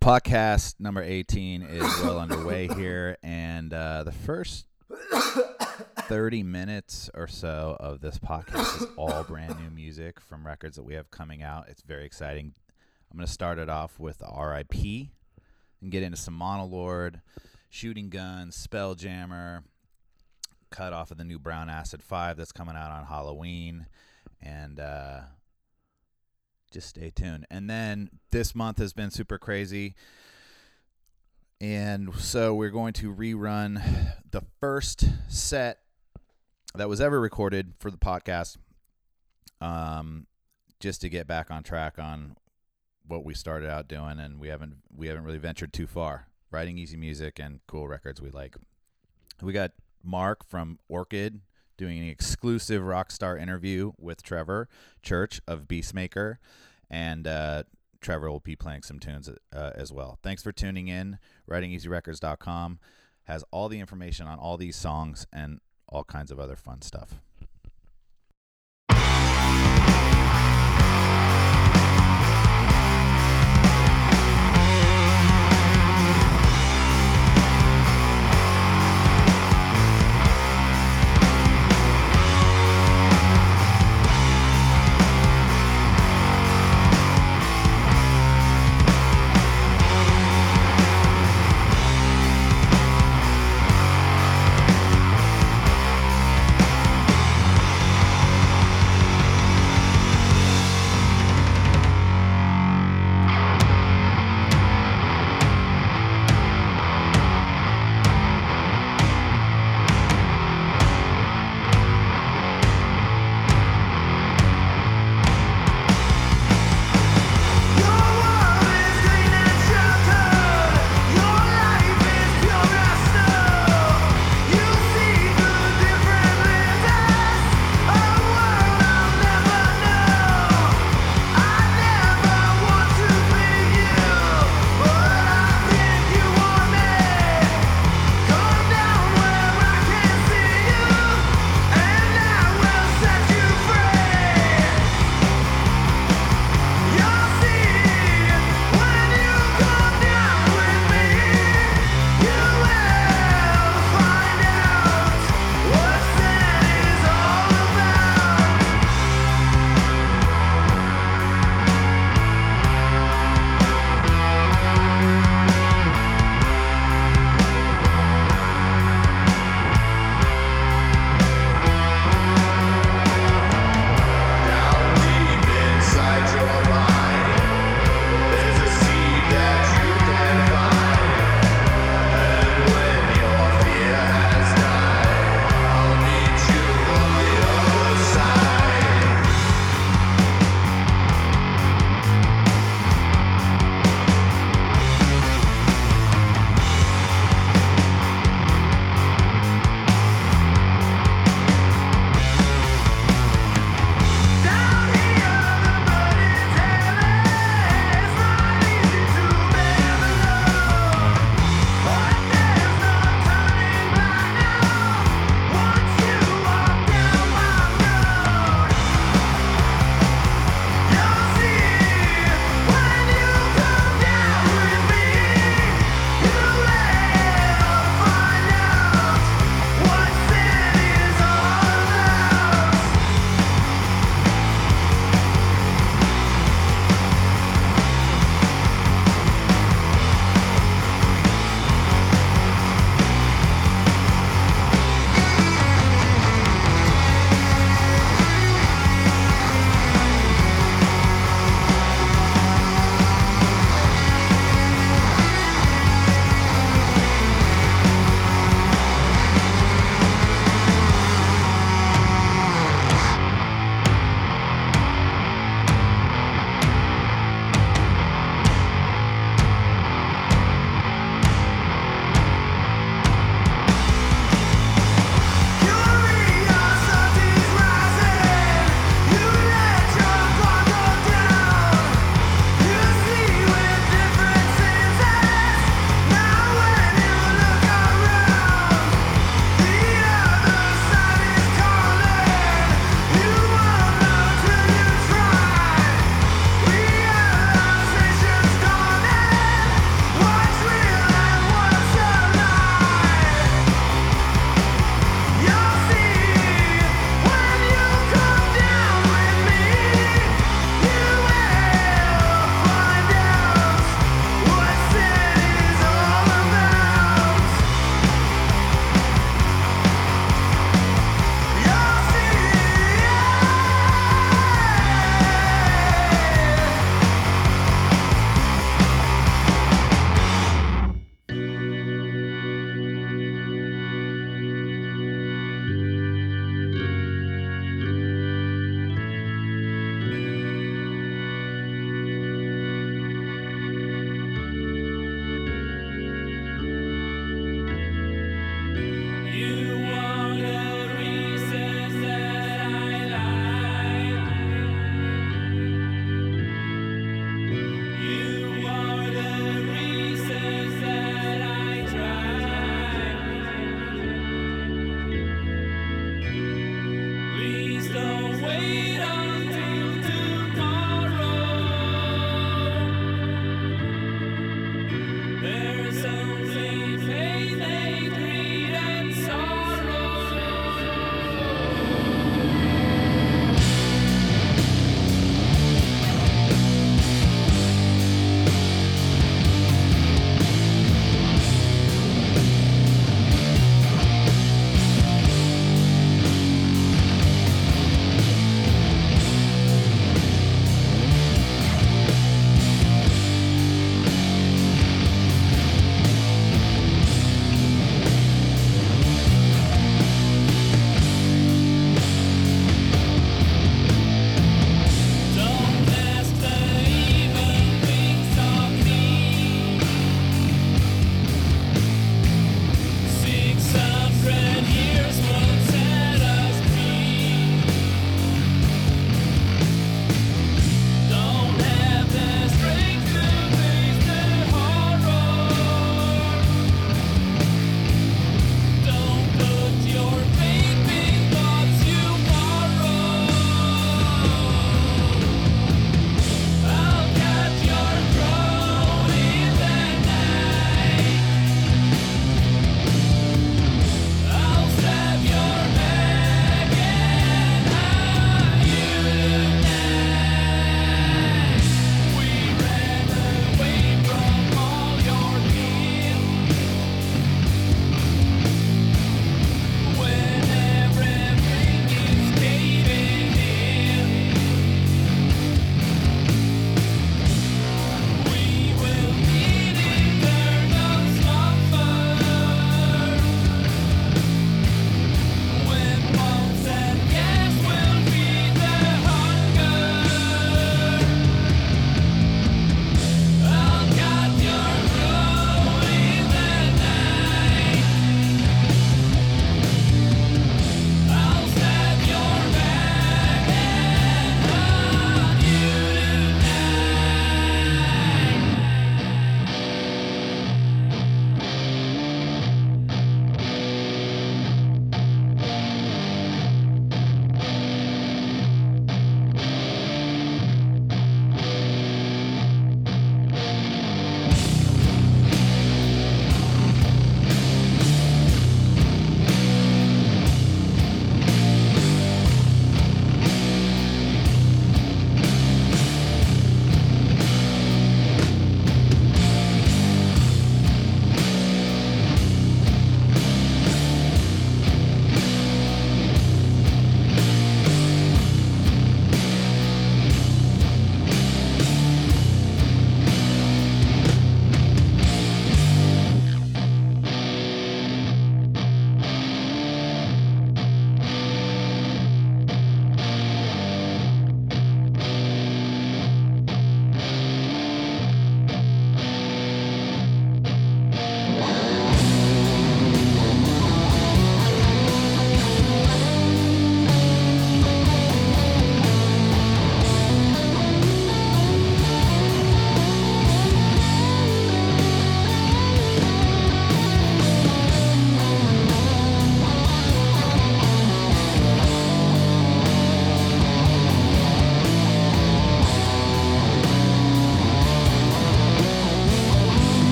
Podcast number 18 is well underway here, and uh, the first 30 minutes or so of this podcast is all brand new music from records that we have coming out. It's very exciting. I'm going to start it off with RIP and get into some Monolord, Shooting Guns, Spelljammer, cut off of the new Brown Acid 5 that's coming out on Halloween, and uh, just stay tuned. And then this month has been super crazy. And so we're going to rerun the first set that was ever recorded for the podcast um, just to get back on track on what we started out doing and we haven't we haven't really ventured too far RidingEasy music and cool records we like we got mark from orchid doing an exclusive rockstar interview with trevor church of beastmaker and uh, trevor will be playing some tunes uh, as well. Thanks for tuning in. Ridingeasyrecords.com has all the information on all these songs and all kinds of other fun stuff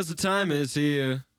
cause the time is here. Uh,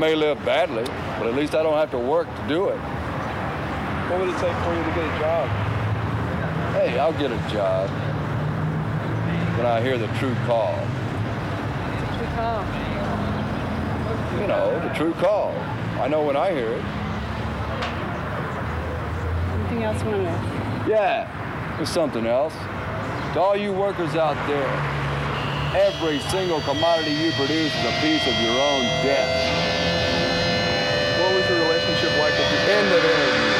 may live badly, but at least I don't have to work to do it. What would it take for you to get a job? Hey, I'll get a job when I hear the true call. True call. You know, the true call. I know when I hear it. Anything else you want to? Yeah, there's something else. To all you workers out there, every single commodity you produce is a piece of your own death. Was like with your End of interview.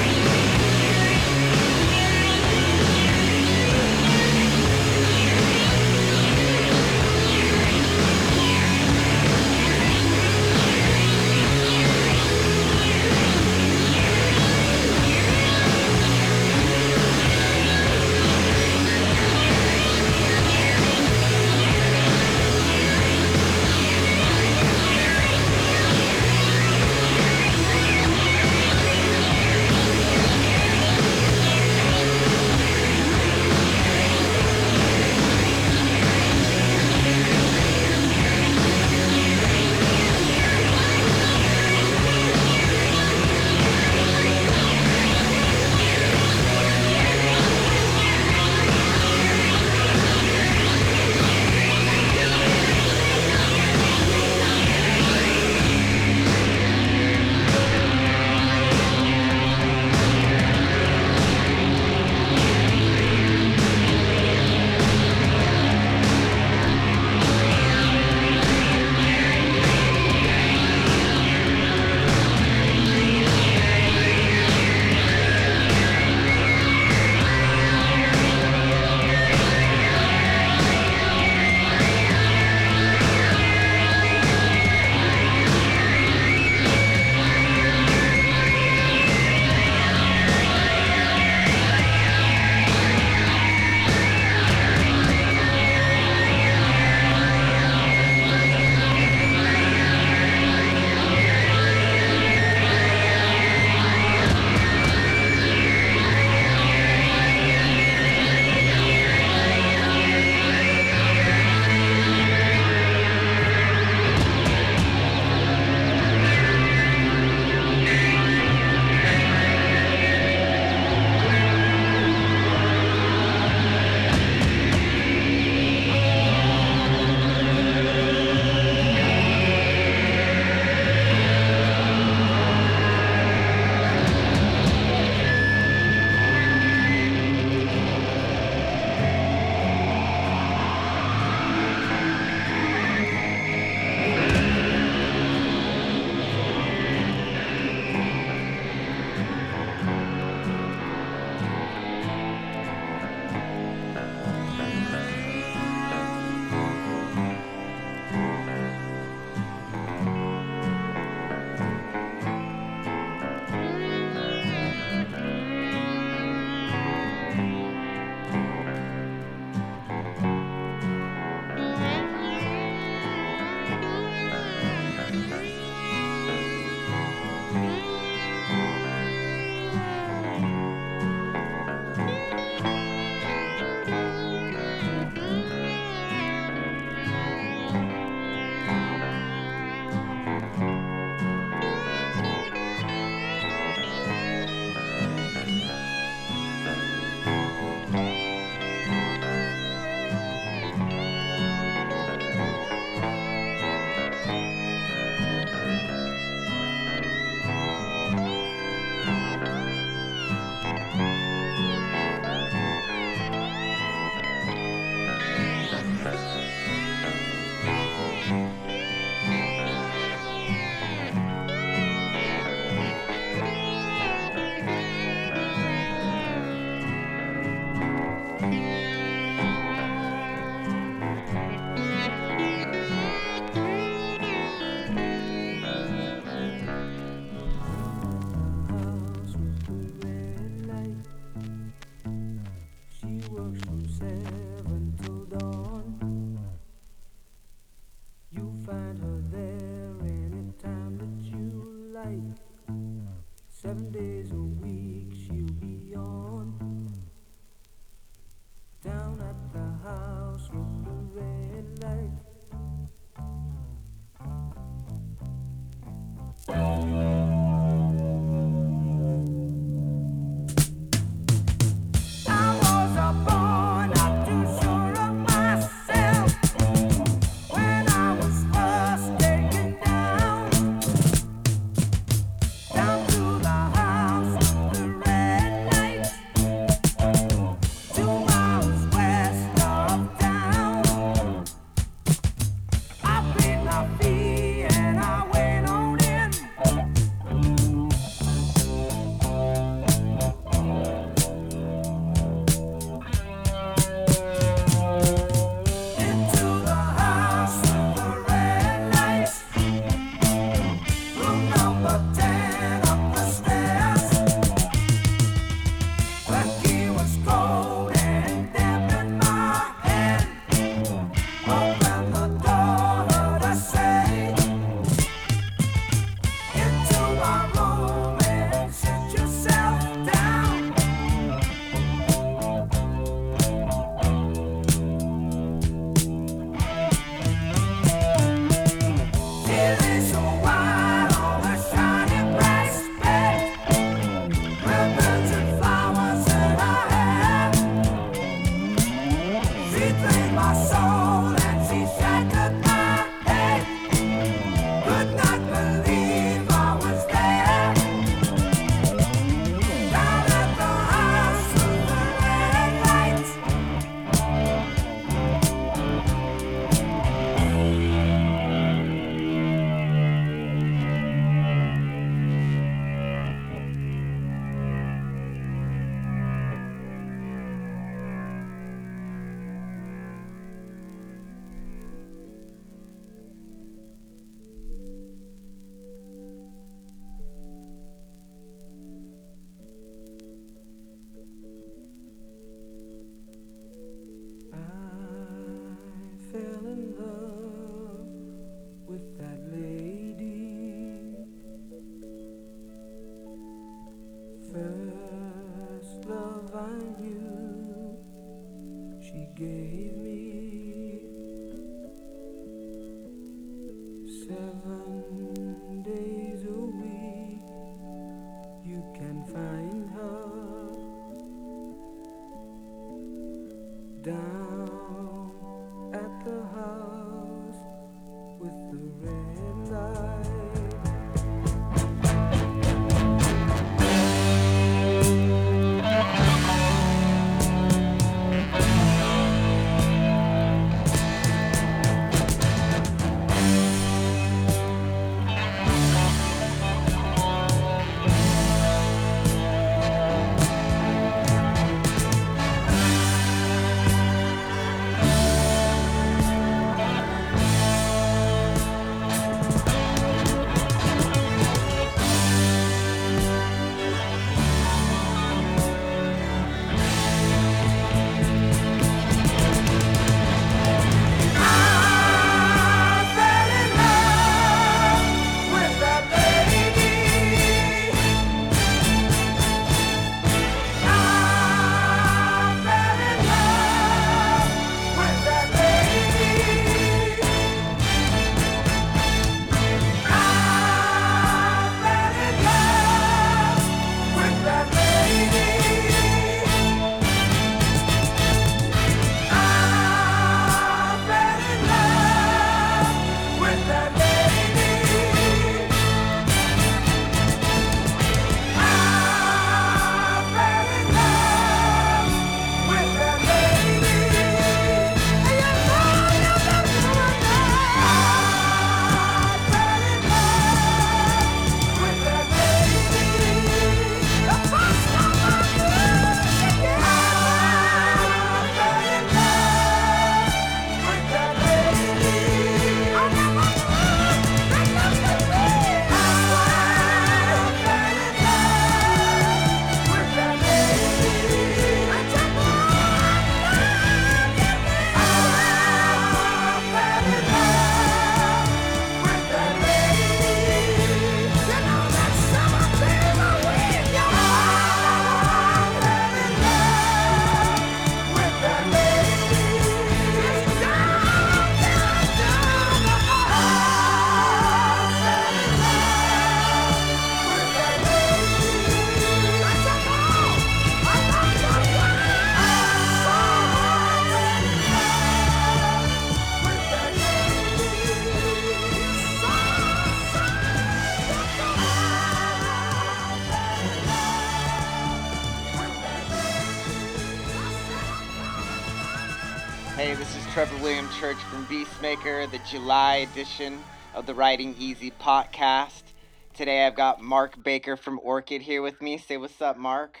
Trevor William Church from Beastmaker, the July edition of the RidingEasy podcast. Today I've got Mark Baker from Orchid here with me. Say what's up, Mark.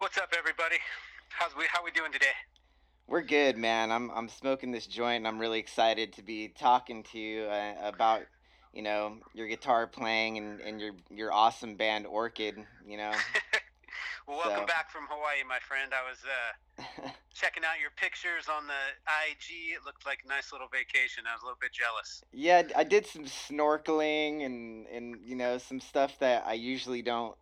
What's up, everybody? How's we how we doing today? We're good, man. I'm I'm smoking this joint, and I'm really excited to be talking to you uh, about, you know, your guitar playing and, and your your awesome band Orchid. You know. well, welcome So- back from Hawaii, my friend. I was uh, checking out your pictures on the IG. It looked like a nice little vacation. I was a little bit jealous. Yeah, I did some snorkeling and and you know some stuff that I usually don't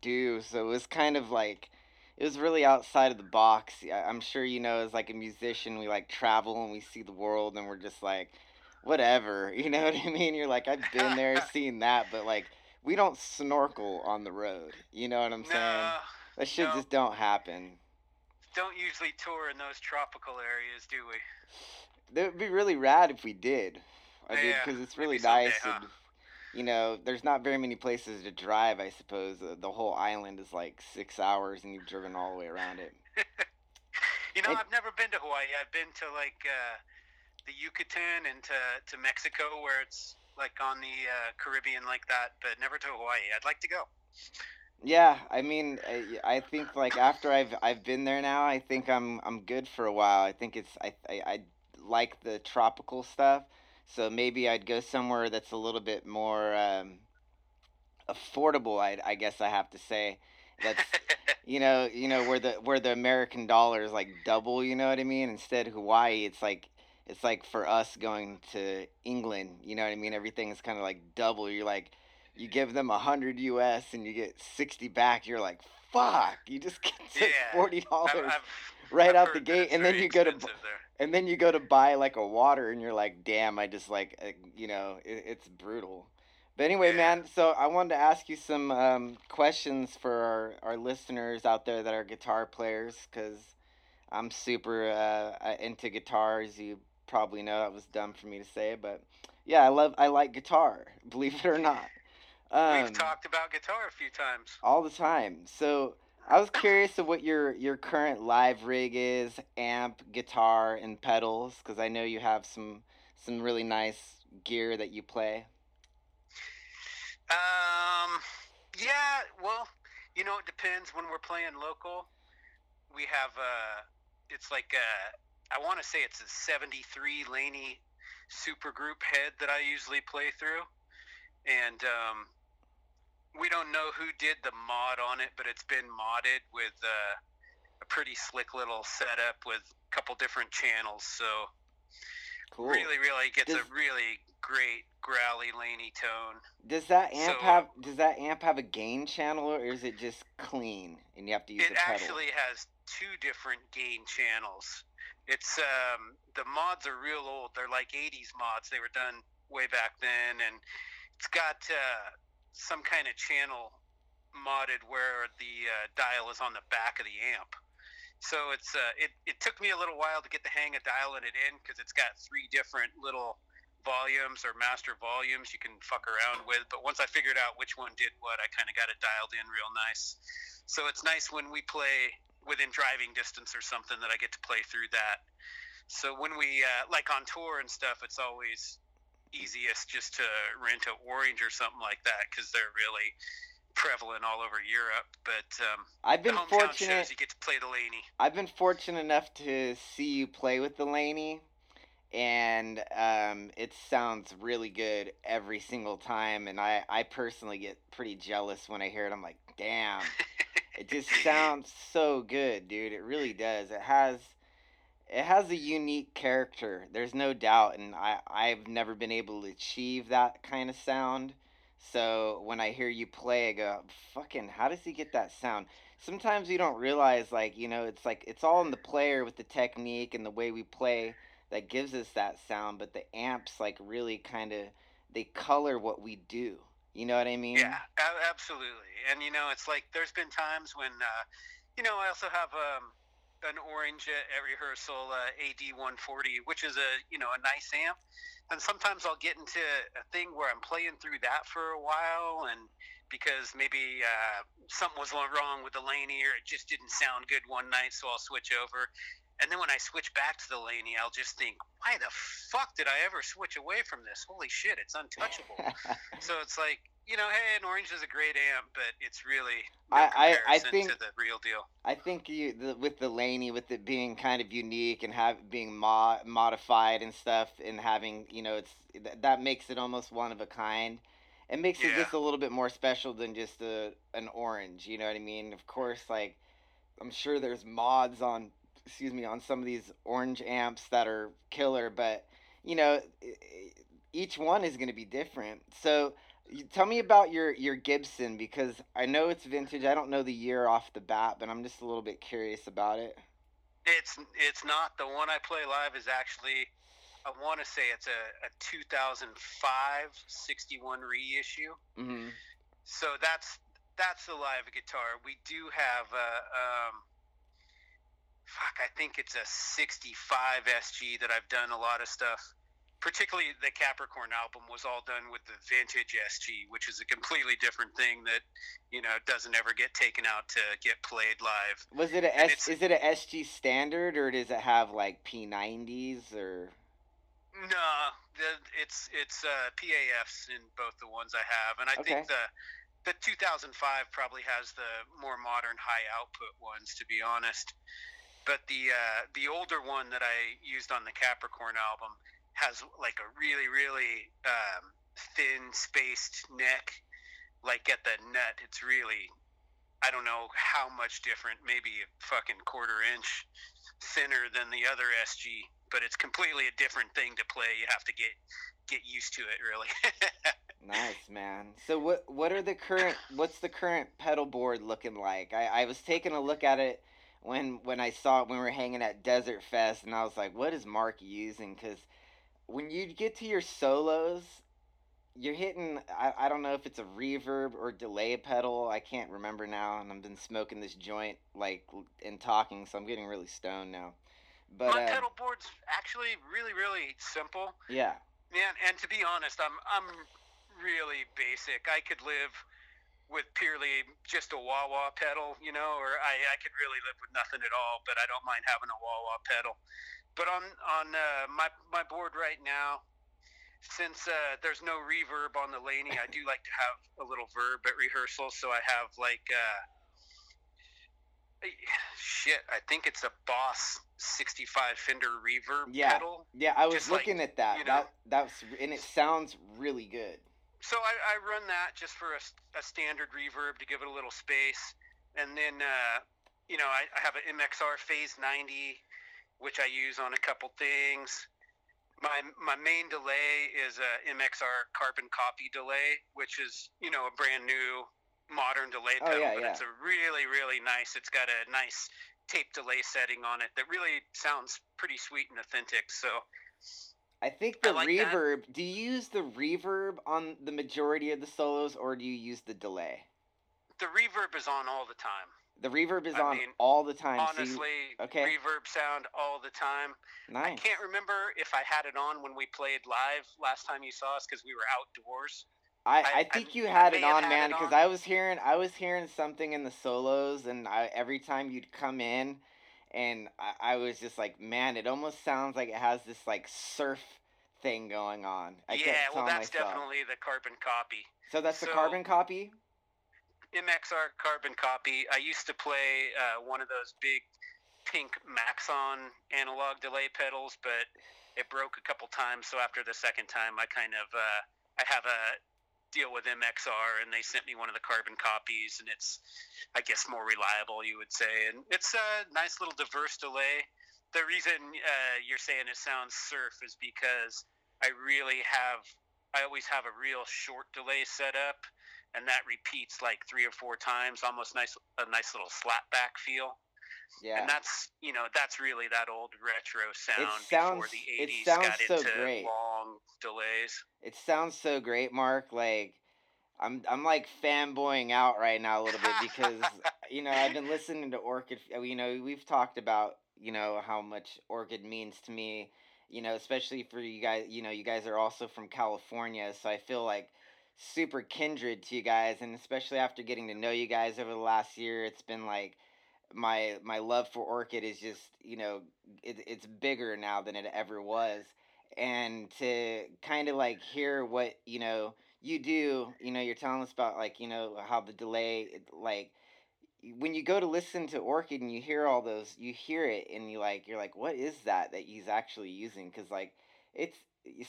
do. So it was kind of like it was really outside of the box. I'm sure you know as like a musician we like travel and we see the world and we're just like whatever, you know what I mean? You're like I've been there, seen that, but like we don't snorkel on the road. You know what I'm saying? No, That shit no. just don't happen. Don't usually tour in those tropical areas, do we? That would be really rad if we did. I Yeah, because it's really someday, nice. huh? And, you know, there's not very many places to drive. I suppose the, the whole island is like six hours, and you've driven all the way around it. You know, It- I've never been to Hawaii. I've been to like uh, the Yucatan and to to Mexico, where it's like on the uh, Caribbean like that, but never to Hawaii. I'd like to go. Yeah, I mean, I, I think like after I've I've been there now, I think I'm I'm good for a while. I think it's I I, I like the tropical stuff, so maybe I'd go somewhere that's a little bit more um, affordable. I I guess I have to say. That's you know, you know where the where the American dollar is like double. You know what I mean? Instead, Hawaii, it's like it's like for us going to England. You know what I mean? Everything's kind of like double. You're like, you give them a hundred U.S. and you get sixty back. You're like, fuck! You just get Yeah, forty dollars right I've out the gate, and then you go to there. and then you go to buy like a water, and you're like, damn! I just like, uh, you know, it, it's brutal. But anyway, Yeah. man, so I wanted to ask you some um, questions for our, our listeners out there that are guitar players, because I'm super uh, uh, into guitars. You probably know that was dumb for me to say, but yeah, I love I like guitar, believe it or not. Um, We've talked about guitar a few times. all the time. So I was curious of what your your current live rig is, amp, guitar, and pedals, because I know you have some some really nice gear that you play. Um, yeah, well, you know, it depends. When we're playing local, we have uh, it's like uh, I want to say it's a '73 Laney supergroup head that I usually play through, and um, we don't know who did the mod on it, but it's been modded with uh, a pretty slick little setup with a couple different channels. So Cool. really, really gets Does- a really great growly Laney tone. Does that amp So- have Does that amp have a gain channel, or is it just clean and you have to use it a pedal? actually has two different gain channels. It's um, the mods are real old. They're like '80s mods. They were done way back then, and it's got uh, some kind of channel modded where the uh, dial is on the back of the amp. So it's uh, it, it took me a little while to get the hang of dialing it in because it's got three different little volumes or master volumes you can fuck around with. But once I figured out which one did what, I kind of got it dialed in real nice. So it's nice when we play within driving distance or something that I get to play through that. So when we uh, like on tour and stuff, it's always easiest just to rent a Orange or something like that because they're really prevalent all over Europe. But um, I've been fortunate. shows you get to play the Laney. I've been fortunate enough to see you play with the Laney, and um, it sounds really good every single time. And I, I personally get pretty jealous when I hear it. I'm like, damn, it just sounds so good, dude. It really does. It has, it has a unique character. There's no doubt, and I, I've never been able to achieve that kind of sound. So when I hear you play, I go, fucking, how does he get that sound? sometimes you don't realize like you know it's like it's all in the player with the technique and the way we play that gives us that sound but the amps like really kind of they color what we do you know what i mean Yeah, absolutely. And you know, it's like there's been times when, uh, you know, I also have um, an orange at, rehearsal, uh, AD 140, which is a you know a nice amp. And sometimes I'll get into a thing where I'm playing through that for a while, and because maybe uh, something was wrong with the Laney or it just didn't sound good one night, so I'll switch over. And then when I switch back to the Laney, I'll just think, why the fuck did I ever switch away from this? Holy shit, it's untouchable. so it's like, you know, hey, an orange is a great amp, but it's really no I- I- I think- to the real deal. I think you the, with the Laney, with it being kind of unique and have being mo- modified and stuff, and having you know, it's th- that makes it almost one of a kind. It makes it just a little bit more special than just a an orange. You know what I mean? Of course, like I'm sure there's mods on, excuse me, on some of these orange amps that are killer, but you know, each one is going to be different. So tell me about your your Gibson because I know it's vintage. I don't know the year off the bat, but I'm just a little bit curious about it. It's it's not the one I play live is actually I want to say it's a, a 2005 61 reissue. hmm So that's that's the live guitar. We do have a um, fuck. I think it's a 65 SG that I've done a lot of stuff. Particularly the Capricorn album was all done with the vintage SG, which is a completely different thing that you know doesn't ever get taken out to get played live. Was it a And S? Is it a SG standard or does it have like P90s or? No, the, it's it's uh, PAFs in both the ones I have, and I Okay. think the the 2005 probably has the more modern high output ones, to be honest. But the uh, the older one that I used on the Capricorn album has like a really really um, thin spaced neck, like at the nut. It's really I don't know how much different, maybe a fucking quarter inch thinner than the other SG, but it's completely a different thing to play. You have to get get used to it, really. Nice man. So what what are the current what's the current pedal board looking like? I, I was taking a look at it when when I saw it when we were hanging at Desert Fest and I was like, what is Mark using? Because when you get to your solos, you're hitting I, I don't know if it's a reverb or delay pedal. I can't remember now and I've been smoking this joint like and talking, so I'm getting really stoned now. But My uh, pedal board's actually really, really simple. yeah. Man, and to be honest, I'm I'm really basic. I could live with purely just a wah wah pedal, you know, or I, I could really live with nothing at all, but I don't mind having a wah wah pedal. But on on uh, my my board right now, since uh, there's no reverb on the Laney, I do like to have a little verb at rehearsal. So I have like uh, shit. I think it's a Boss 65 Fender reverb Yeah. pedal. Yeah, I was Just like, looking at that. you know- That that's and it sounds really good. So I, I run that just for a, a, standard reverb to give it a little space, and then uh, you know I, I have an MXR Phase 90, which I use on a couple things. My my main delay is a MXR Carbon Copy delay, which is you know a brand new modern delay Oh, pedal, yeah, but yeah. it's a really really nice. It's got a nice tape delay setting on it that really sounds pretty sweet and authentic. So I think I the like that. reverb. Do you use the reverb on the majority of the solos, or do you use the delay? the reverb is on all the time. The reverb is I on mean, all the time. so you- honestly okay. reverb sound all the time Nice. i can't remember if i had it on when we played live last time you saw us because we were outdoors I, I- I think you had it on, had man, because. I was hearing I was hearing something in the solos, and I, every time you'd come in, and I, I was just like, man, it almost sounds like it has this like surf thing going on. I yeah well that's myself. definitely the carbon copy So that's the carbon copy. Mxr carbon copy. I used to play uh, one of those big pink maxon analog delay pedals but it broke a couple times. So after the second time i kind of uh, i have a deal with mxr and they sent me one of the carbon copies and it's i guess more reliable you would say. And it's a nice little diverse delay. The reason uh, you're saying it sounds surf is because i really have i always have a real short delay set up and that repeats like three or four times almost nice a nice little slapback feel Yeah. and that's you know that's really that old retro sound it sounds- before the it 80s sounds got so into great. long delays It sounds so great, Mark. Like I'm I'm like fanboying out right now a little bit because you know, I've been listening to Orchid you know, we've talked about, you know, how much Orchid means to me, you know, especially for you guys, you know, you guys are also from California, so I feel like super kindred to you guys and especially after getting to know you guys over the last year, it's been like my my love for Orchid is just you know it, it's bigger now than it ever was, and to kind of like hear what you know you do, you know, you're telling us about like you know how the delay like when you go to listen to Orchid and you hear all those, you hear it and you like you're like, what is that that he's actually using? Because like it's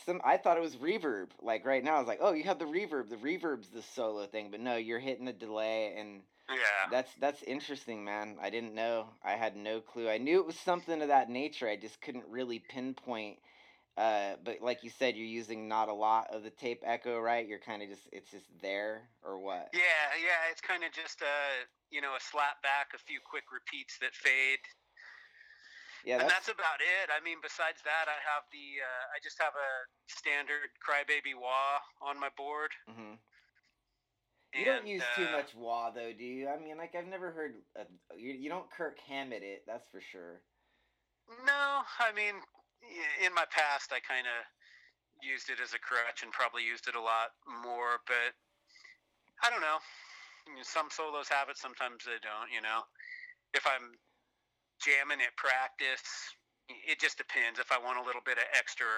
some I thought it was reverb. Like right now, I was like, oh, you have the reverb. The reverb's the solo thing, but no, you're hitting the delay, and Yeah. that's that's interesting, man. I didn't know. I had no clue. I knew it was something of that nature. I just couldn't really pinpoint. Uh, but like you said, you're using not a lot of the tape echo, right? You're kind of just it's just there or what? Yeah, yeah, it's kind of just a you know a slap back, a few quick repeats that fade, Yeah, and that's, that's about it. I mean, besides that, I have the uh, I just have a standard Crybaby wah on my board. hmm You don't and, use too uh, much wah though, do you? I mean, like I've never heard. A, you you don't Kirk Hammett it. That's for sure. No, I mean, in my past, I kind of used it as a crutch and probably used it a lot more, but I don't know, Some solos have it, sometimes they don't. You know, if I'm jamming at practice, it just depends. If I want a little bit of extra,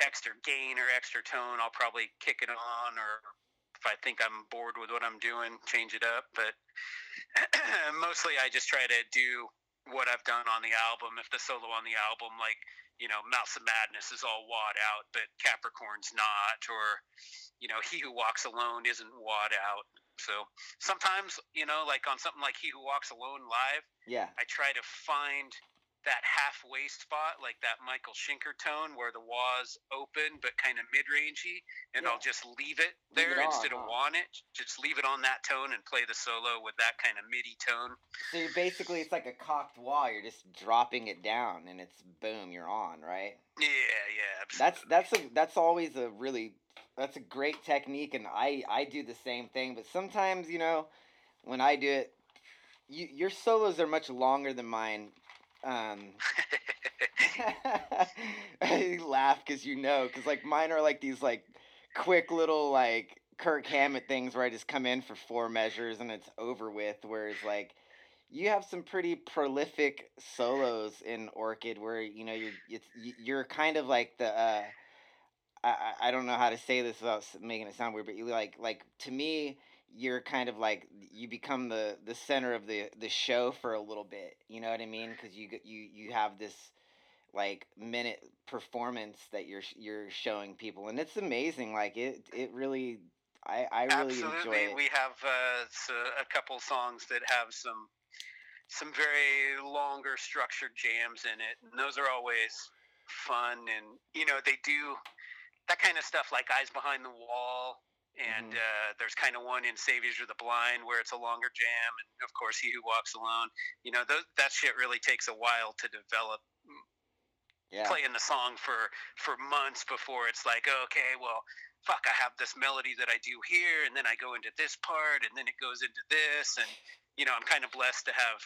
extra gain or extra tone, I'll probably kick it on, or if I think I'm bored with what I'm doing, change it up. But mostly, I just try to do what I've done on the album. If the solo on the album, like you know, Mouths of Madness is all wad out, but Capricorn's not, or you know, He Who Walks Alone isn't wad out. So sometimes, you know, like on something like He Who Walks Alone live, Yeah. I try to find that halfway spot, like that Michael Schenker tone, where the wah's open but kind of mid-rangey, and Yeah. I'll just leave it Leave it there on, instead huh? of want it. Just leave it on that tone and play the solo with that kind of MIDI tone. So you're basically, it's like a cocked wah. You're just dropping it down, and it's boom, you're on, right? Yeah, yeah, That's that's a that's always a really that's a great technique, and I I do the same thing. But sometimes, you know, when I do it, you, your solos are much longer than mine. Um, I laugh because you know, because like mine are like these like quick little like Kirk Hammett things where I just come in for four measures and it's over with. Whereas like you have some pretty prolific solos in Orchid where you know you're it's you're kind of like the uh, I I don't know how to say this without making it sound weird, but you like like to me you're kind of like you become the the center of the the show for a little bit. You know what I mean? Because you you you have this like minute performance that you're you're showing people, and it's amazing. Like it it really I I really Absolutely, enjoy it. we have uh, a couple songs that have some some very longer structured jams in it, and those are always fun. And you know, they do that kind of stuff like Eyes Behind the Wall, and Mhm. uh, there's kind of one in Saviors of the Blind where it's a longer jam, and of course, He Who Walks Alone. You know, th- that shit really takes a while to develop yeah. playing the song for for months before it's like okay well fuck i have this melody that i do here and then i go into this part and then it goes into this and you know i'm kind of blessed to have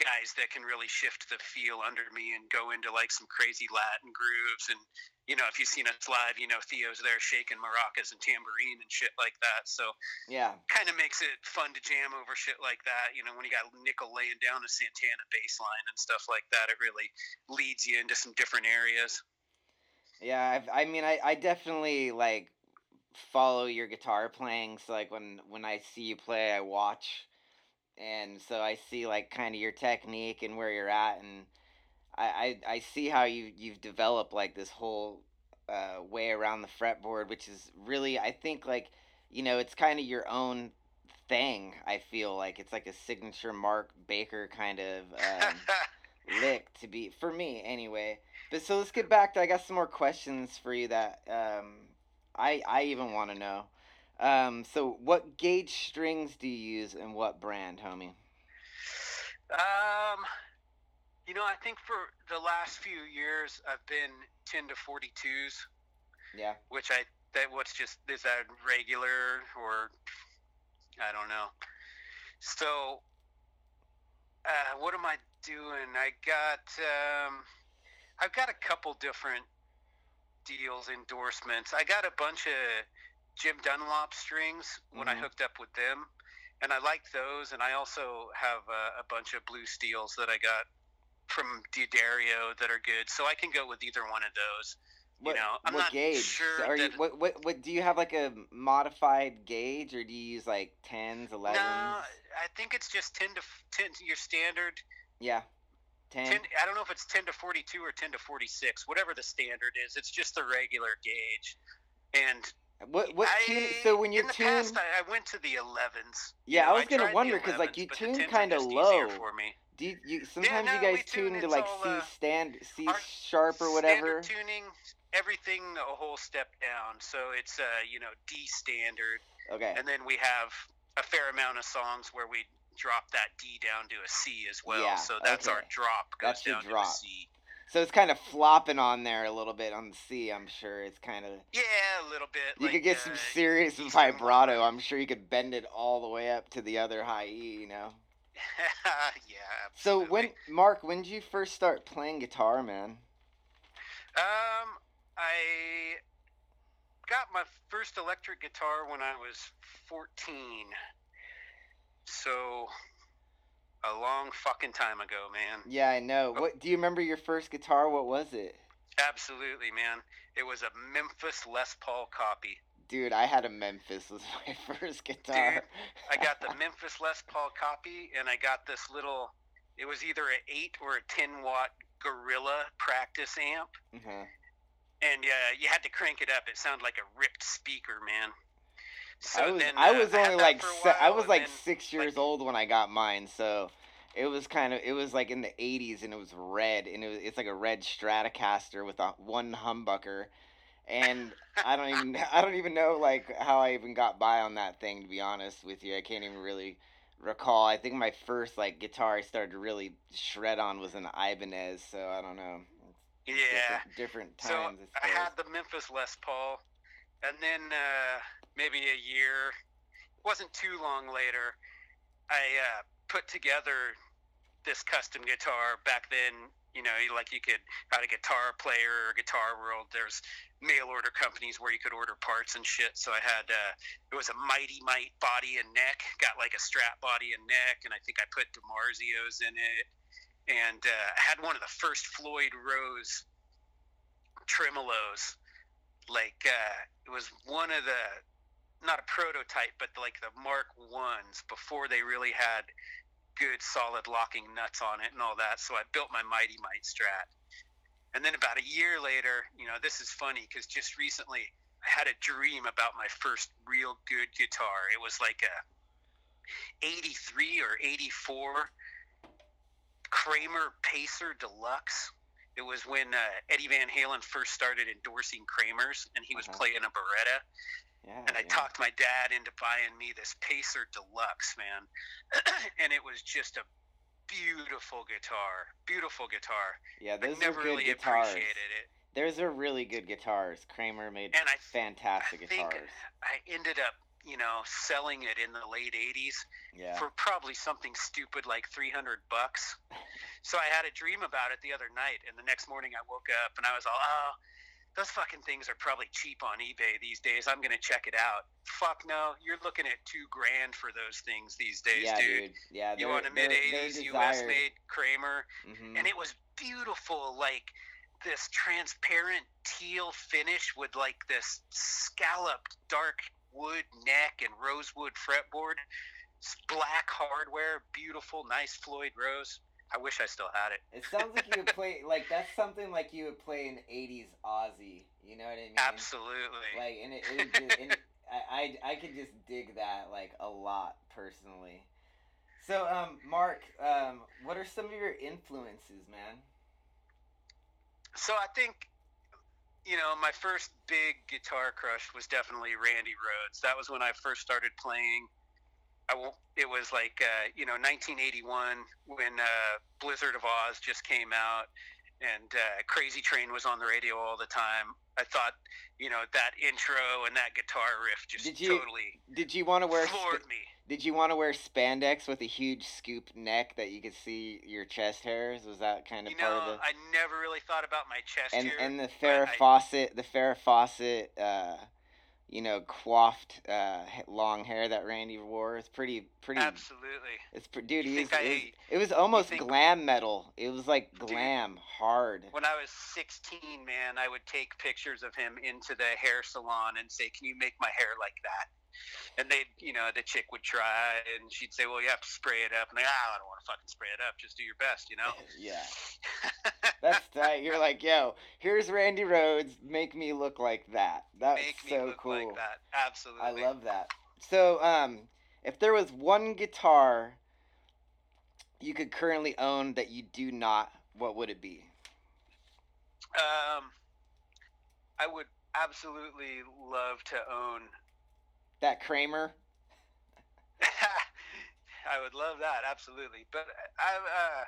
guys that can really shift the feel under me and go into like some crazy latin grooves and you know if you've seen us live you know theo's there shaking maracas and tambourine and shit like that so Yeah. kind of makes it fun to jam over shit like that. You know, when you got Nickel laying down a Santana bass line and stuff like that, it really leads you into some different areas. Yeah, I've, I mean, I, I definitely like follow your guitar playing. So like when when I see you play, I watch, and so I see like kind of your technique and where you're at, and I I, I see how you you've developed like this whole uh, way around the fretboard, which is really I think like you know it's kind of your own thing. I feel like it's like a signature Mark Baker kind of. Um, lick to be for me anyway. But so let's get back to I got some more questions for you that um I I even want to know. Um so what gauge strings do you use and what brand, homie? um, you know, I think for the last few years, I've been 10 to 42s, Yeah. which I that what's just is that regular or I don't know. So, uh, what am I doing? I got um, I've got a couple different deals, endorsements. I got a bunch of Jim Dunlop strings when I Mhm. hooked up with them, and I like those. And I also have a, a bunch of blue steels that I got from D'Addario that are good. So I can go with either one of those. What, you know, I'm what not gauge? sure Are you what, what what do you have like a modified gauge or do you use like tens, elevens? No, I think it's just 10 to 10 your standard. Yeah. Ten. 10, I don't know if it's 10 to 42 or 10 to 46, whatever the standard is. It's just the regular gauge. And What what I, tune so when you're in the tuned past, I, I went to the 11s. You Yeah, I know, was gonna wonder because like, you tune kinda low. for me. do you, you sometimes no, you guys tune tune, to like all, C uh, stand C sharp or whatever? Tuning, everything a whole step down. So it's, uh, you know, D standard. Okay. And then we have a fair amount of songs where we drop that D down to a C as well. Yeah, so that's our drop goes That's down to drop. a C. So it's kind of flopping on there a little bit on the C, I'm sure. It's kind of Yeah, a little bit. you like, could get some uh, serious vibrato. I'm sure you could bend it all the way up to the other high E, you know. yeah. So when Mark, when did you first start playing guitar, man? Um, I got my first electric guitar when I was 14. So a long fucking time ago, man. Yeah, I know. Oh. What do you remember your first guitar? What was it? Absolutely, man. It was a Memphis Les Paul copy. Dude, I had a Memphis was my first guitar. I got the Memphis Les Paul copy, and I got this little. It was either an eight or a ten watt Gorilla practice amp, Mhm. and uh, you had to crank it up. It sounded like a ripped speaker, man. So I was then I was only that like a I was like then, six years like- old when I got mine, so it was kind of it was like in the '80s and it was red and it was it's like a red Stratocaster with a one humbucker, and I don't even I don't even know like how I even got by on that thing to be honest with you. I can't even really recall. I think my first like guitar I started to really shred on was an Ibanez, so I don't know. Yeah. Different, different So. I had the Memphis Les Paul, and then uh, maybe a year, wasn't too long later, I uh, put together this custom guitar. Back then, you know, like you could out a guitar player or Guitar World. There's mail order companies where you could order parts and shit. So I had uh, it was a Mighty Mite body and neck, got like a strap body and neck, and I think I put DiMarzio's in it and uh, I had one of the first Floyd Rose tremolos. Like uh, it was one of the not a prototype, but like the Mark ones before they really had good solid locking nuts on it and all that. So I built my Mighty Mite Strat. And then about a year later, you know, this is funny because just recently I had a dream about my first real good guitar. It was like a 83 or 84 Kramer Pacer Deluxe. It was when uh, Eddie Van Halen first started endorsing Kramer's, and he was Uh-huh. playing a Baretta. yeah, And I yeah. talked my dad into buying me this Pacer Deluxe, man. and it was just a beautiful guitar, beautiful guitar. Yeah, I those never are good really guitars. appreciated it. Those are really good guitars. Kramer made And I- fantastic I think guitars. I ended up, you know, selling it in the late '80s Yeah. for probably something stupid like 300 bucks. So I had a dream about it the other night, and the next morning I woke up and I was all, oh, those fucking things are probably cheap on eBay these days. I'm gonna check it out. Fuck no, you're looking at two grand for those things these days, yeah, dude. dude. Yeah, You want a mid they're 80s US made Kramer, Mhm. and it was beautiful, like this transparent teal finish with like this scalloped dark wood neck and rosewood fretboard. S- Black hardware, beautiful, nice Floyd Rose. I wish I still had it. It sounds like you would play like that's something like you would play in '80s Ozzy. You know what I mean? Absolutely. Like, and it, it just, and I, I I could just dig that like a lot personally. So, um, Mark, um, what are some of your influences, man? So I think, you know, my first big guitar crush was definitely Randy Rhoads. That was when I first started playing. I won't, it was like, uh, you know, 1981 when uh, Blizzard of Ozz just came out and uh, Crazy Train was on the radio all the time. I thought, you know, that intro and that guitar riff just Did you totally Did you want to wear floored sp- me. Did you want to wear spandex with a huge scoop neck that you could see your chest hairs? Was that kind of You part know, of the I never really thought about my chest and hair. and the Farrah I- the Farrah Fawcett, uh, you know, coiffed uh, long hair that Randy wore. It's pretty, pretty. Absolutely. It's dude. You He was, think I- it, was, it was almost think- glam metal. It was like Dude. glam hard. When I was 16, man, I would take pictures of him into the hair salon and say, "Can you make my hair like that?" And they, you know, the chick would try, and she'd say, "Well, you have to spray it up." And like, ah, I don't want to fucking spray it up. Just do your best, you know. yeah, that's tight. You're like, yo, here's Randy Rhoads. Make me look like that. That's Make me so look cool. like that. Absolutely. I love that. So, um, if there was one guitar you could currently own that you do not, what would it be? Um, I would absolutely love to own. That Kramer? I would love that, absolutely. But I, uh,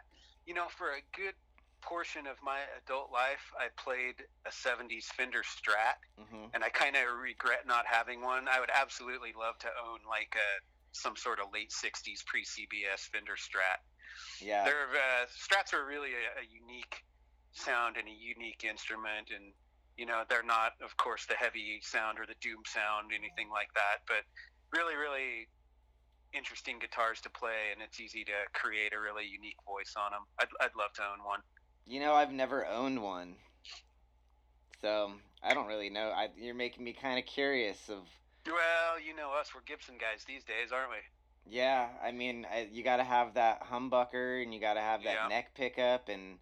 you know, for a good portion of my adult life, I played a '70s Fender Strat, hmm and I kind of regret not having one. I would absolutely love to own like a some sort of late '60s pre-CBS Fender Strat. Yeah. Their uh, Strats are really a, a unique sound and a unique instrument, and you know they're not, of course, the heavy sound or the doom sound, anything like that. But really, really interesting guitars to play, and it's easy to create a really unique voice on them. I'd, I'd love to own one. You know, I've never owned one. So, I don't really know. I, you're making me kind of curious of Well, you know us, we're Gibson guys these days, aren't we? Yeah, I mean, I, you got to have that humbucker and you got to have that Yeah. neck pickup, and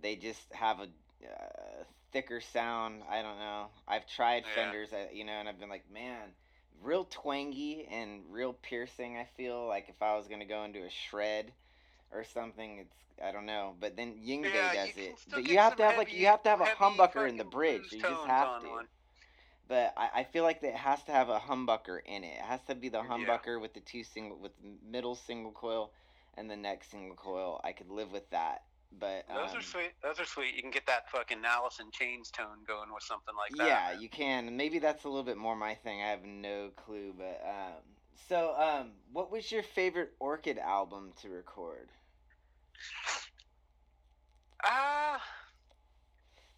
they just have a uh, thicker sound. I don't know. I've tried Yeah. Fenders, uh, you know, and I've been like, man, real twangy and real piercing. I feel like if I was gonna go into a shred or something, it's I don't know. But then Yngwie Yeah, does it. But you have to have like you have to have a humbucker in the bridge. You just have to. one. But I, I feel like that it has to have a humbucker in it. It has to be the Yeah. humbucker with the two single with middle single coil and the next single coil. I could live with that. But Those um, are sweet. Those are sweet. You can get that fucking Alice in Chains tone going with something like that. yeah, you can. Maybe that's a little bit more my thing. I have no clue. But um, so um, what was your favorite Orchid album to record Ah,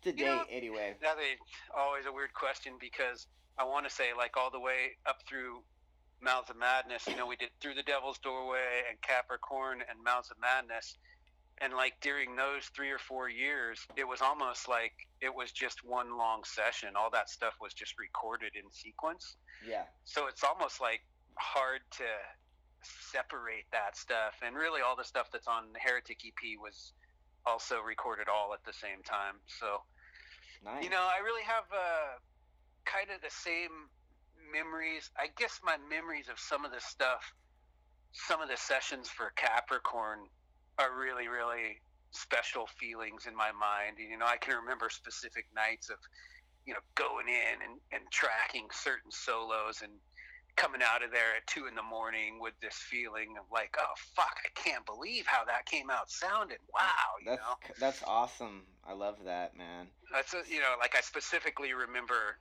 to You know- anyway. that is always a weird question because I want to say like all the way up through Mouths of Madness. You know, we did Through the Devil's Doorway and Capricorn and Mouths of Madness. And like during those three or four years, it was almost like it was just one long session. All that stuff was just recorded in sequence. Yeah. so it's almost like hard to separate that stuff and really all the stuff that's on the heretic ep was also recorded all at the same time so Nice. you know i really have uh, kind of the same memories i guess my memories of some of the stuff some of the sessions for capricorn are really really special feelings in my mind And, you know i can remember specific nights of you know going in and, and tracking certain solos and coming out of there at two in the morning with this feeling of like oh fuck i can't believe how that came out sounding wow you that's know that's awesome. I love that, man. that's a, you know like i specifically remember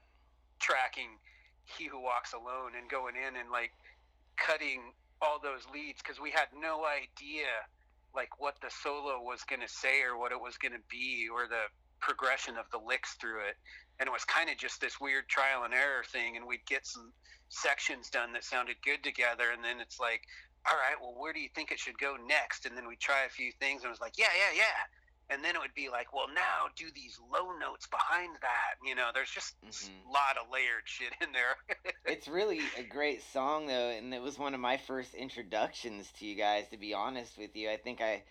tracking he who walks alone and going in and like cutting all those leads because we had no idea like what the solo was going to say or what it was going to be or the progression of the licks through it. And it was kind of just this weird trial and error thing and we'd get some sections done that sounded good together and then it's like all right well where do you think it should go next? And then we try a few things and it was like yeah yeah yeah and then it would be like well now do these low notes behind that you know there's just Mhm. a lot of layered shit in there it's really a great song though, and it was one of my first introductions to you guys. To be honest with you, I think I,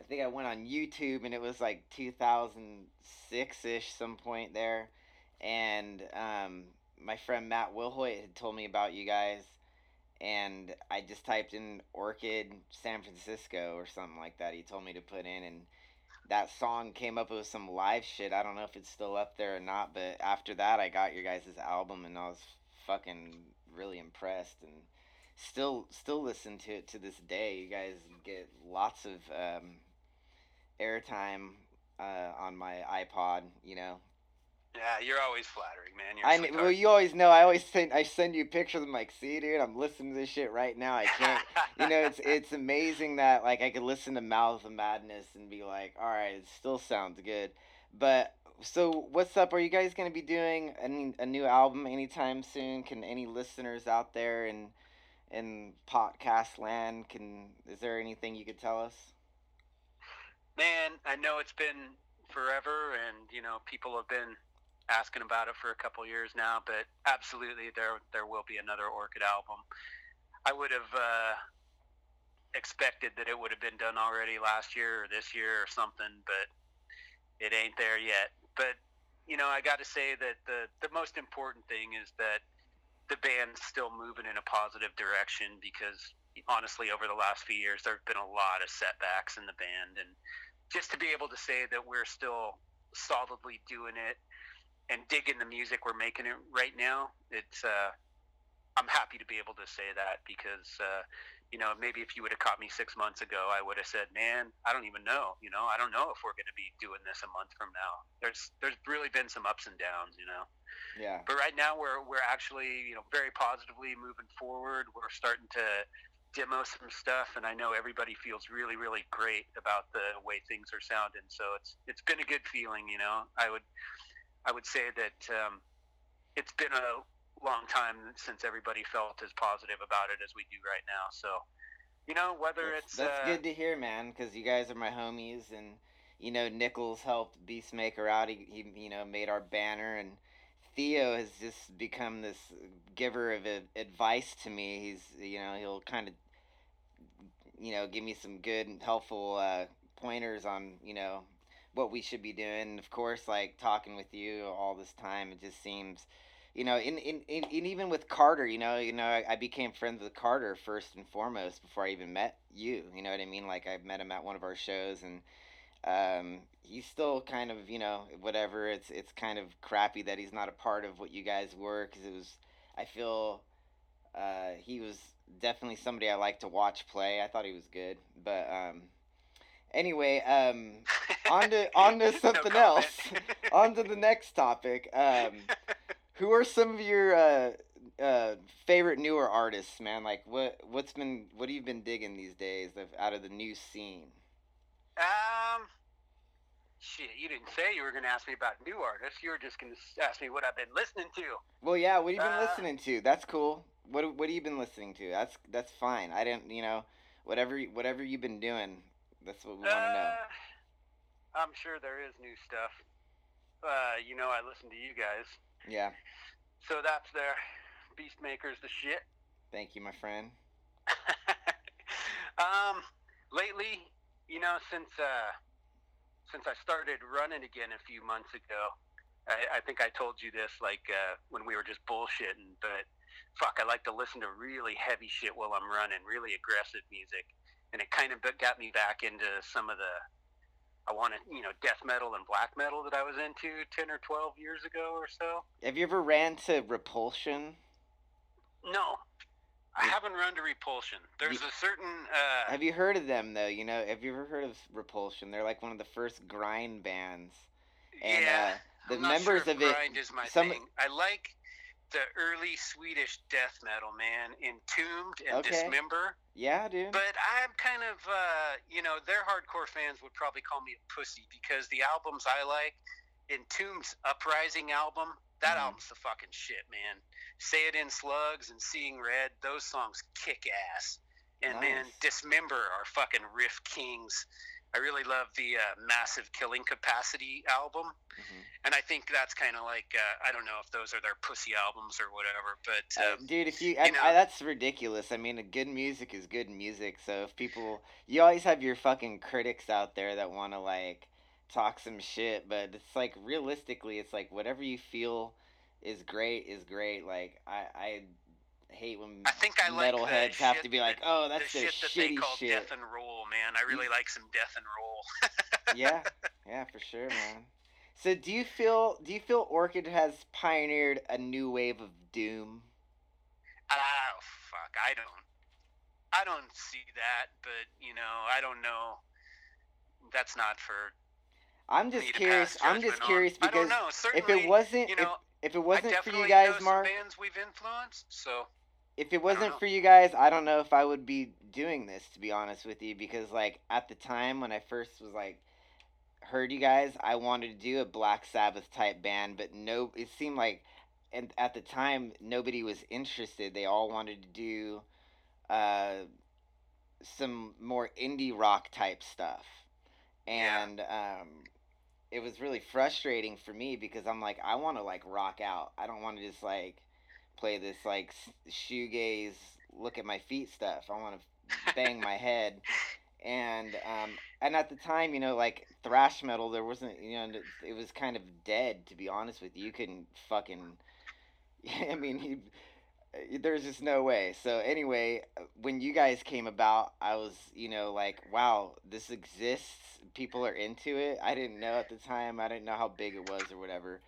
I think I went on YouTube and it was like 2006 ish, some point there, and um, my friend Matt Wilhoit had told me about you guys, and I just typed in Orchid San Francisco or something like that. He told me to put in and. That song came up with some live shit. I don't know if it's still up there or not, but after that, I got your guys' album and I was fucking really impressed and still still listen to it to this day. You guys get lots of um, airtime uh, on my iPod. You know, yeah you're always flattering man you're I kn- well, you always know. I always send I send you pictures. I'm like, see, dude, I'm listening to this shit right now. I can't. you know, it's it's amazing that like I could listen to Mouth of Madness and be like, all right, it still sounds good. But so what's up? Are you guys gonna be doing any, a new album anytime soon? Can any listeners out there in in podcast land can is there anything you could tell us? Man, I know it's been forever, and you know people have been asking about it for a couple years now. But absolutely, there there will be another Orchid album. I would have uh, expected that it would have been done already last year or this year or something, but it ain't there yet. But you know, I got to say that the the most important thing is that the band's still moving in a positive direction because honestly, over the last few years, there have been a lot of setbacks in the band, and just to be able to say that we're still solidly doing it and digging the music we're making it right now, it's uh, I'm happy to be able to say that because uh, you know maybe if you would have caught me six months ago, I would have said, man, I don't even know. You know, I don't know if we're going to be doing this a month from now. There's there's really been some ups and downs, you know. Yeah. But right now we're we're actually you know very positively moving forward. We're starting to demo some stuff, and I know everybody feels really really great about the way things are sounding. So it's it's been a good feeling, you know. I would I would say that um, it's been a long time since everybody felt as positive about it as we do right now. So you know whether That's, it's that's uh, good to hear, man, because you guys are my homies, and you know Nichols helped Beastmaker out. He, he you know made our banner, and Theo has just become this giver of advice to me. He's you know he'll kind of you know give me some good and helpful uh, pointers on you know what we should be doing. Of course, like talking with you all this time, it just seems you know, in, in, in, in even with Carter, you know, you know, I, I became friends with Carter first and foremost before I even met you. You know what I mean? Like I met him at one of our shows, and um, he's still kind of, you know, whatever. It's it's kind of crappy that he's not a part of what you guys were, because it was. I feel uh, he was definitely somebody I like to watch play. I thought he was good, but um, anyway, um, on to on to something else. on to the next topic. Um, who are some of your uh, uh, favorite newer artists, man? Like what what's been what have you been digging these days of, out of the new scene? Um, shit, you didn't say you were going to ask me about new artists. You were just going to ask me what I've been listening to. Well, yeah, what have you been Uh, listening to? That's cool. What what have you been listening to? That's that's fine. I didn't, you know, whatever whatever you've been doing. That's what we want to know. Uh, I'm sure there is new stuff. Uh, you know, I listen to you guys, Yeah. so that's there. Beastmaker's the shit. Thank you, my friend. um, lately, you know, since uh, since I started running again a few months ago, I, I think I told you this like uh, when we were just bullshitting, but fuck, I like to listen to really heavy shit while I'm running, really aggressive music, and it kind of got me back into some of the I wanted, you know, death metal and black metal that I was into 10 or 12 years ago or so. Have you ever ran to Repulsion? No, I haven't run to Repulsion. There's a certain. Uh, Have you heard of them though? You know, have you ever heard of Repulsion? They're like one of the first grind bands. And yeah, uh, the I'm not members sure of if it grind is my some thing. I like the early Swedish death metal, man, Entombed and Okay. Dismember. Yeah, dude. But I'm kind of, uh, you know, their hardcore fans would probably call me a pussy because the albums I like, Entombed's Uprising album, that Mhm. album's the fucking shit, man. Say It in Slugs and Seeing Red, those songs kick ass. And then Dismember are fucking riff kings. I really love the uh, Massive Killing Capacity album. Mhm. And I think that's kind of like, uh, I don't know if those are their pussy albums or whatever, but. Uh, Uh, dude, if you, I, know- I, that's ridiculous. I mean, good music is good music. So if people, you always have your fucking critics out there that want to like talk some shit, but it's like realistically, it's like whatever you feel is great is great. Like I, I hate when I think I like metalheads have shit to be like, oh, that's the the, shit that they call shit. death and roll, man. I really like some death and roll. yeah, yeah, for sure, man. So do you feel do you feel Orchid has pioneered a new wave of doom? Oh fuck, I don't, I don't see that, but you know, I don't know. That's not for I'm just curious. I'm just on. curious I because don't know. if it wasn't you know, if, it wasn't for you guys, Mark, bands we've influenced. So if it wasn't for you guys, I don't know if I would be doing this to be honest with you because like at the time when I first was like heard you guys, I wanted to do a Black Sabbath type band, but no, it seemed like, and at the time nobody was interested. They all wanted to do, uh, some more indie rock type stuff, Yeah. and um, it was really frustrating for me because I'm like, I want to like rock out. I don't want to just like play this like shoegaze, look at my feet stuff. I want to bang my head and um and at the time you know like thrash metal there wasn't you know it was kind of dead to be honest with you you couldn't fucking i mean he, there's just no way so anyway when you guys came about i was you know like wow this exists people are into it i didn't know at the time i didn't know how big it was or whatever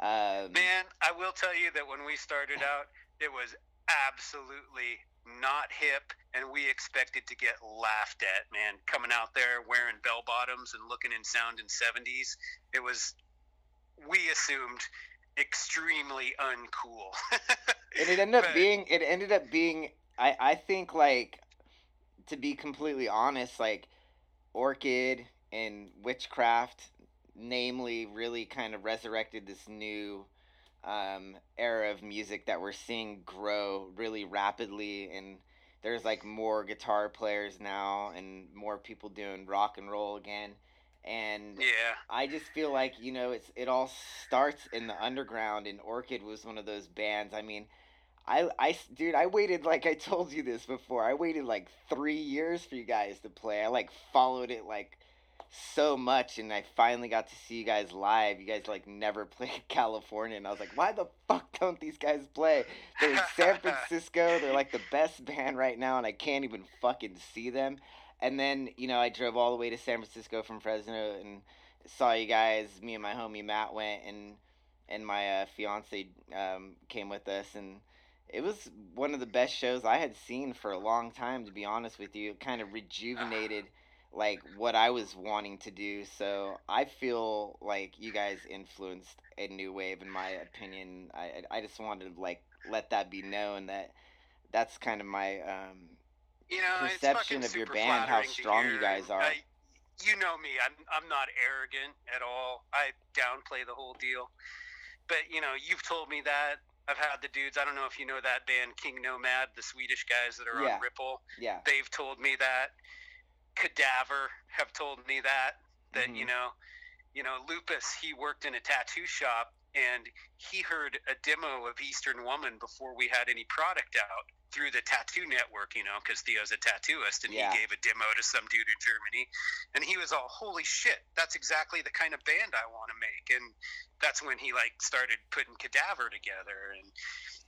um Man, I will tell you that when we started out, it was absolutely not hip, and we expected to get laughed at. Man, coming out there wearing bell bottoms and looking and sounding 70s, it was. We assumed extremely uncool. and it ended up But- being it ended up being i i think like to be completely honest like orchid and witchcraft namely really kind of resurrected this new um era of music that we're seeing grow really rapidly and there's like more guitar players now and more people doing rock and roll again and yeah. I just feel like you know it's it all starts in the underground, and Orchid was one of those bands. I mean, I, I, dude, I waited like I told you this before. I waited like three years for you guys to play. I like followed it like so much, and I finally got to see you guys live. You guys like never played California, and I was like, why the fuck don't these guys play? They're in San Francisco. They're like the best band right now, and I can't even fucking see them. And then, you know, I drove all the way to San Francisco from Fresno and saw you guys. Me and my homie Matt went, and and my uh, fiance um, came with us, and it was one of the best shows I had seen for a long time. To be honest with you, it kind of rejuvenated like what I was wanting to do. So I feel like you guys influenced a new wave, in my opinion. I I just wanted to like let that be known that that's kind of my um, you know, perception fucking of your band, how strong you guys are. I, you know me. I'm I'm not arrogant at all. I downplay the whole deal. But you know, you've told me that. I've had the dudes. I don't know if you know that band Kingnomad, the Swedish guys that are Yeah. on Ripple. yeah. They've told me that. Kadavar have told me that. That Mhm. you know, you know, Lupus. He worked in a tattoo shop and he heard a demo of Eastern Woman before we had any product out through the tattoo network, you know, because Theo's a tattooist, and Yeah. he gave a demo to some dude in Germany, and he was all, "Holy shit, that's exactly the kind of band I want to make," and that's when he like started putting Kadavar together, and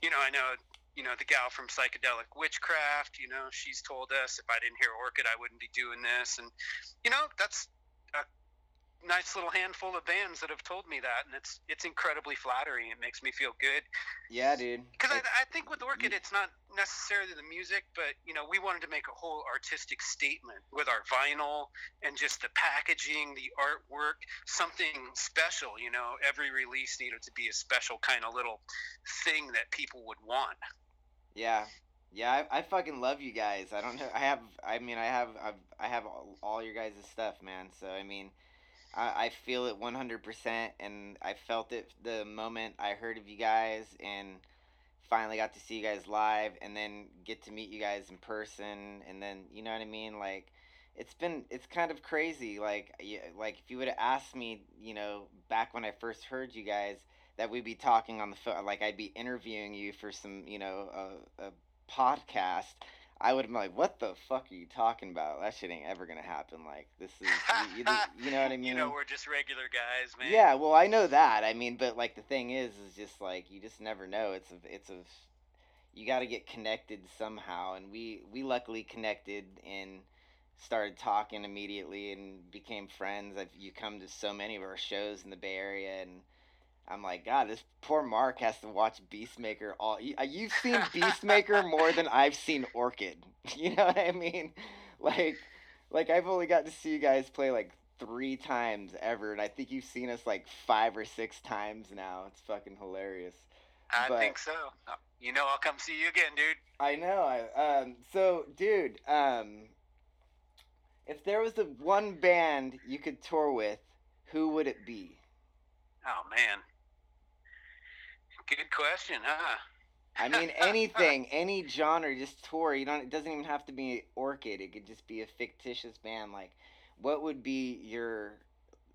you know, I know. You know, the gal from Psychedelic Witchcraft, you know, she's told us if I didn't hear Orchid, I wouldn't be doing this. And, you know, that's a nice little handful of bands that have told me that. And it's it's incredibly flattering. It makes me feel good. Yeah, dude. Because I, I think with Orchid, it's not necessarily the music, but you know, we wanted to make a whole artistic statement with our vinyl and just the packaging, the artwork, something special. You know, every release needed to be a special kind of little thing that people would want. Yeah, yeah. I, I fucking love you guys. I don't know. I have. I mean, I have. I've, I have all, all your guys' stuff, man. So I mean, I, I feel it one hundred percent, and I felt it the moment I heard of you guys, and finally got to see you guys live, and then get to meet you guys in person, and then you know what I mean, like. It's been it's kind of crazy like y- like if you would have asked me you know back when I first heard you guys that we'd be talking on the phone like I'd be interviewing you for some you know a, a podcast I would have been like what the fuck are you talking about? That shit ain't ever gonna happen. Like this is you, you, you know what I mean You know, we're just regular guys, man. yeah well I know that. I mean but like the thing is is just like you just never know. It's a it's a you got to get connected somehow. And we we luckily connected and started talking immediately and became friends. I've, you come to so many of our shows in the bay area and i'm like god this poor mark has to watch beastmaker all you, you've seen beastmaker more than i've seen orchid you know what i mean like like i've only got to see you guys play like three times ever and i think you've seen us like five or six times now it's fucking hilarious I but- think so. Uh, You know, I'll come see you again, dude. I know. I um. So, dude, um, if there was the one band you could tour with, who would it be? Oh man. Good question, huh? I mean, anything, any genre, just tour. You don't. It doesn't even have to be Orchid. It could just be a fictitious band. Like, what would be your?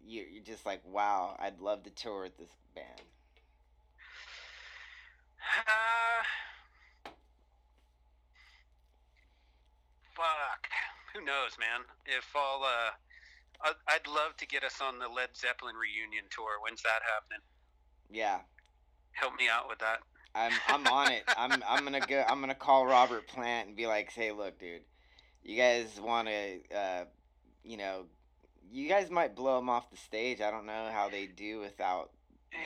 you- You're just like, wow, I'd love to tour with this band. Uh, fuck. Who knows, man? If I'll, uh, I'd, I'd love to get us on the Led Zeppelin reunion tour. When's that happening? Yeah, Help me out with that. I'm I'm on it. I'm I'm gonna go. I'm gonna call Robert Plant and be like, hey, look, dude, you guys want to, uh, you know, you guys might blow him off the stage. I don't know how they do without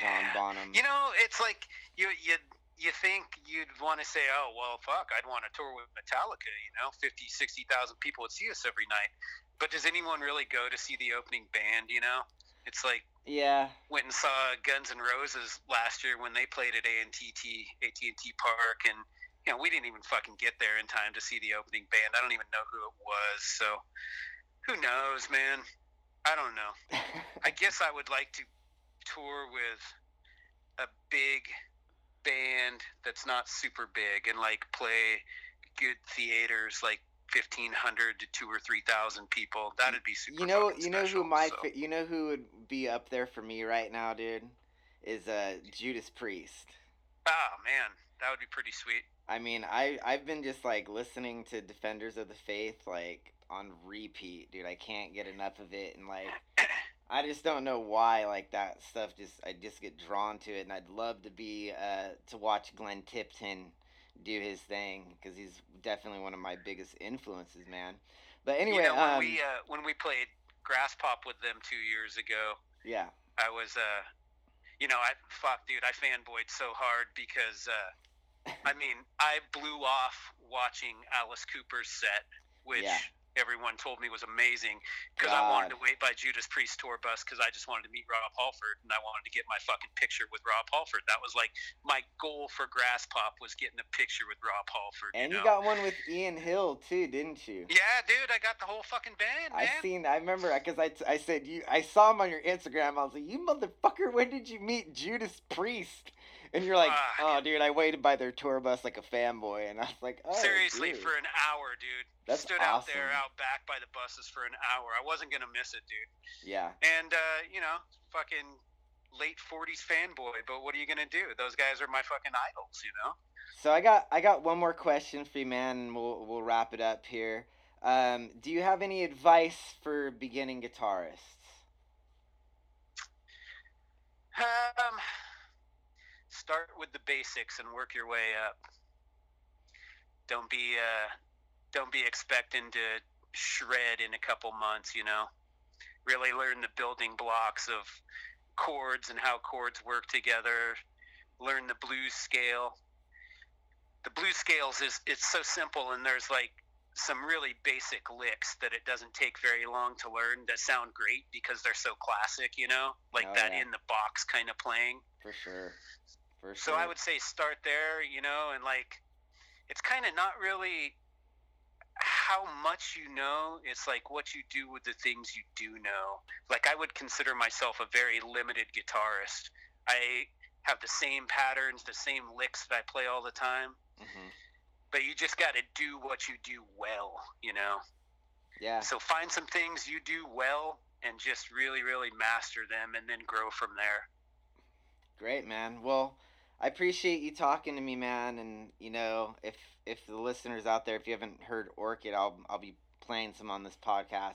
John Bonham. You know, it's like you you you think you'd want to say, oh well, fuck, I'd want to tour with Metallica. You know, 50, 60,000 people would see us every night. But does anyone really go to see the opening band? You know, it's like yeah, went and saw Guns N' Roses last year when they played at AT&T AT&T Park, and you know we didn't even fucking get there in time to see the opening band. I don't even know who it was. So who knows, man? I don't know. I guess I would like to tour with a big band that's not super big and like play good theaters like 1500 to 2 or 3000 people that'd be super you know, you know special, who my, so. you know who would be up there for me right now, dude, is uh Judas Priest. oh man that would be pretty sweet I mean, I I've been just like listening to Defenders of the Faith like on repeat, dude. I can't get enough of it, and like I just don't know why like that stuff. Just I just get drawn to it, and I'd love to be uh to watch Glenn Tipton do his thing because he's definitely one of my biggest influences, man. But anyway, you know when um, we uh, when we played Graspop with them two years ago yeah, i was uh you know i fuck dude i fanboyed so hard because uh i mean i blew off watching alice cooper's set which Yeah. Everyone told me was amazing because I wanted to wait by Judas Priest tour bus because I just wanted to meet Rob Halford and I wanted to get my fucking picture with Rob Halford. That was like my goal for Graspop was getting a picture with Rob Halford. and you you got one with Ian Hill too, didn't you? yeah, dude, I got the whole fucking band, I man. seen. I remember because I, I said you. I saw him on your Instagram. I was like, "You motherfucker! When did you meet Judas Priest?" And you're like, Fuck. "Oh, dude, I waited by their tour bus like a fanboy." And I was like, "Oh, Seriously, dude. for an hour, dude. That's Stood out there, out back by the buses for an hour. I wasn't gonna miss it, dude. yeah, And uh, you know, fucking late '40s fanboy. But what are you gonna do? Those guys are my fucking idols, you know. So I got I got one more question for you, man, and we'll we'll wrap it up here. Um, do you have any advice for beginning guitarists? Um, start with the basics and work your way up. Don't be uh, don't be expecting to shred in a couple months. You know, really learn the building blocks of chords and how chords work together. Learn the blues scale. The blues scales is it's so simple, and there's like some really basic licks that it doesn't take very long to learn that sound great because they're so classic, you know, like Oh, that yeah. in the box kind of playing. For sure, for So. I would say start there, you know, and like it's kind of not really how much you know, it's like what you do with the things you do know. Like I would consider myself a very limited guitarist. I have the same patterns, the same licks that I play all the time, Mhm. but you just got to do what you do well, you know. Yeah. So find some things you do well and just really really master them and then grow from there. Great, man. Well, I appreciate you talking to me, man. And you know, if if the listeners out there, if you haven't heard Orchid, I'll I'll be playing some on this podcast.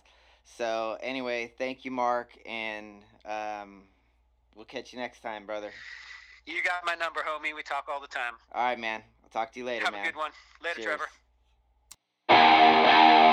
So anyway, thank you, Mark, and um, we'll catch you next time, brother. You got my number, homie. We talk all the time. All right, man. I'll talk to you later, Have man. a good one. Later, Cheers. Trevor.